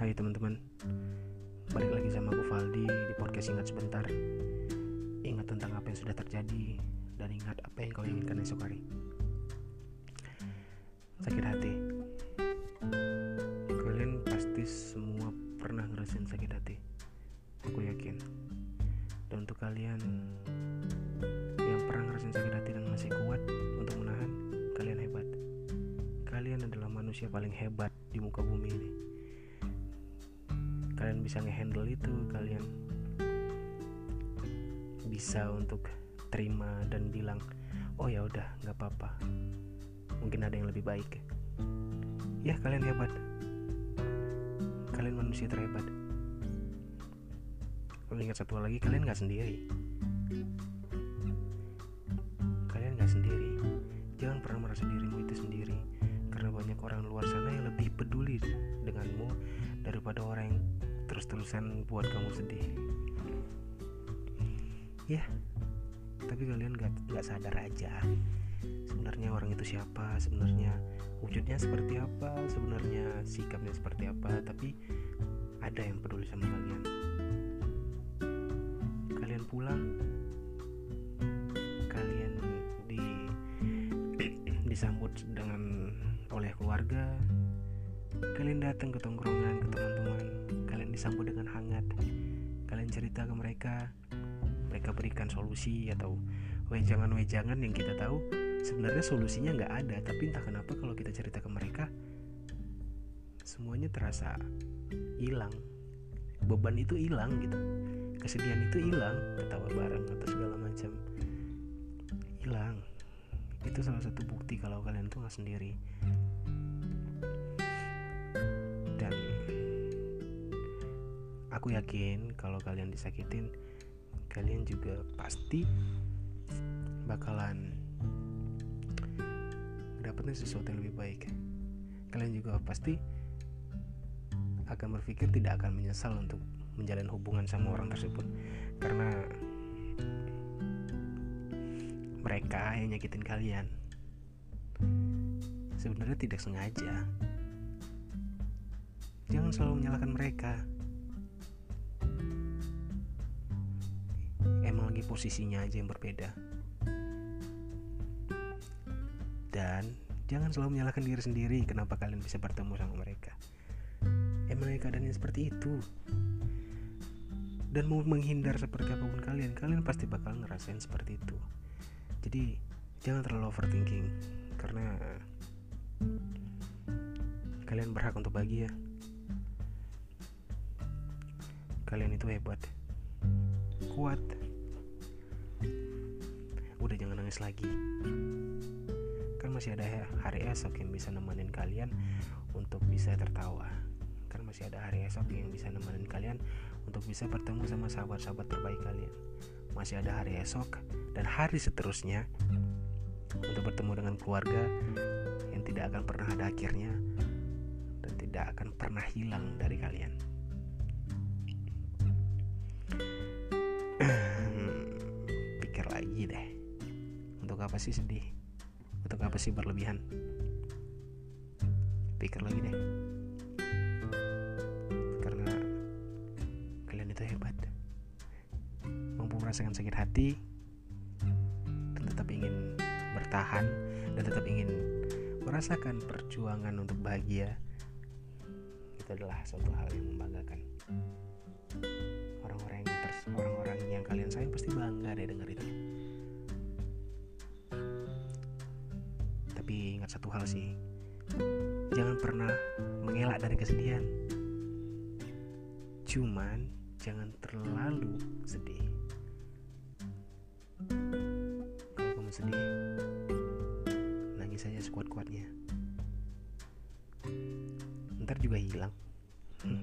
Hai teman-teman. Balik lagi sama aku Valdi di podcast Ingat Sebentar. Ingat tentang apa yang sudah terjadi Dan ingat apa yang kau inginkan esok hari. Sakit hati. Kalian pasti semua pernah ngerasain sakit hati. Aku yakin. Dan untuk kalian Yang pernah ngerasain sakit hati dan masih kuat Untuk menahan Kalian hebat. Kalian adalah manusia paling hebat di muka bumi ini. Kalian bisa ngehandle itu, kalian bisa untuk terima dan bilang oh ya udah nggak apa-apa. Mungkin ada yang lebih baik. Ya kalian hebat. Kalian manusia terhebat. Kalau ingat satu lagi kalian nggak sendiri. Kalian nggak sendiri. Jangan pernah merasa dirimu itu sendiri banyak orang luar sana yang lebih peduli denganmu daripada orang yang terus-terusan buat kamu sedih. Ya tapi kalian gak, gak sadar aja. Sebenarnya orang itu siapa? Sebenarnya wujudnya seperti apa? Sebenarnya sikapnya seperti apa? Tapi ada yang peduli sama kalian. Kalian pulang kalian di disambut dengan keluarga kalian datang ke tongkrongan ke teman-teman kalian disambut dengan hangat kalian cerita ke mereka mereka berikan solusi atau wejangan-wejangan yang kita tahu sebenarnya solusinya nggak ada tapi entah kenapa kalau kita cerita ke mereka semuanya terasa hilang. Beban itu hilang gitu. Kesedihan itu hilang ketawa bareng atau segala macam. Hilang. Itu salah satu bukti kalau kalian tuh nggak sendiri dan aku yakin kalau kalian disakitin kalian juga pasti bakalan dapetnya sesuatu yang lebih baik. Kalian juga pasti akan berpikir tidak akan menyesal untuk menjalin hubungan sama orang tersebut. Karena mereka yang nyakitin kalian sebenarnya tidak sengaja. Jangan selalu menyalahkan mereka. Emang lagi posisinya aja yang berbeda. Dan jangan selalu menyalahkan diri sendiri kenapa kalian bisa bertemu sama mereka. Emang keadaannya seperti itu. Dan mau menghindar seperti apa pun kalian kalian pasti bakal ngerasain seperti itu. Jadi jangan terlalu overthinking karena kalian berhak untuk bahagia. Kalian itu hebat. Kuat. Udah jangan nangis lagi. Kan masih ada hari esok yang bisa nemenin kalian untuk bisa tertawa. Kan masih ada hari esok yang bisa nemenin kalian untuk bisa bertemu sama sahabat-sahabat terbaik kalian. Masih ada hari esok dan hari seterusnya untuk bertemu dengan keluarga tidak akan pernah ada akhirnya dan tidak akan pernah hilang dari kalian. Pikir lagi deh untuk apa sih sedih? Untuk apa sih berlebihan? Pikir lagi deh. Karena kalian itu hebat. Mampu merasakan sakit hati dan tetap ingin bertahan dan tetap ingin merasakan perjuangan untuk bahagia. Itu adalah suatu hal yang membanggakan. Orang-orang yang orang-orang yang kalian sayang pasti bangga deh denger itu. Tapi ingat satu hal sih. Jangan pernah mengelak dari kesedihan. Cuman jangan terlalu sedih. Kalau kamu sedih saja sekuat-kuatnya ntar juga hilang hmm.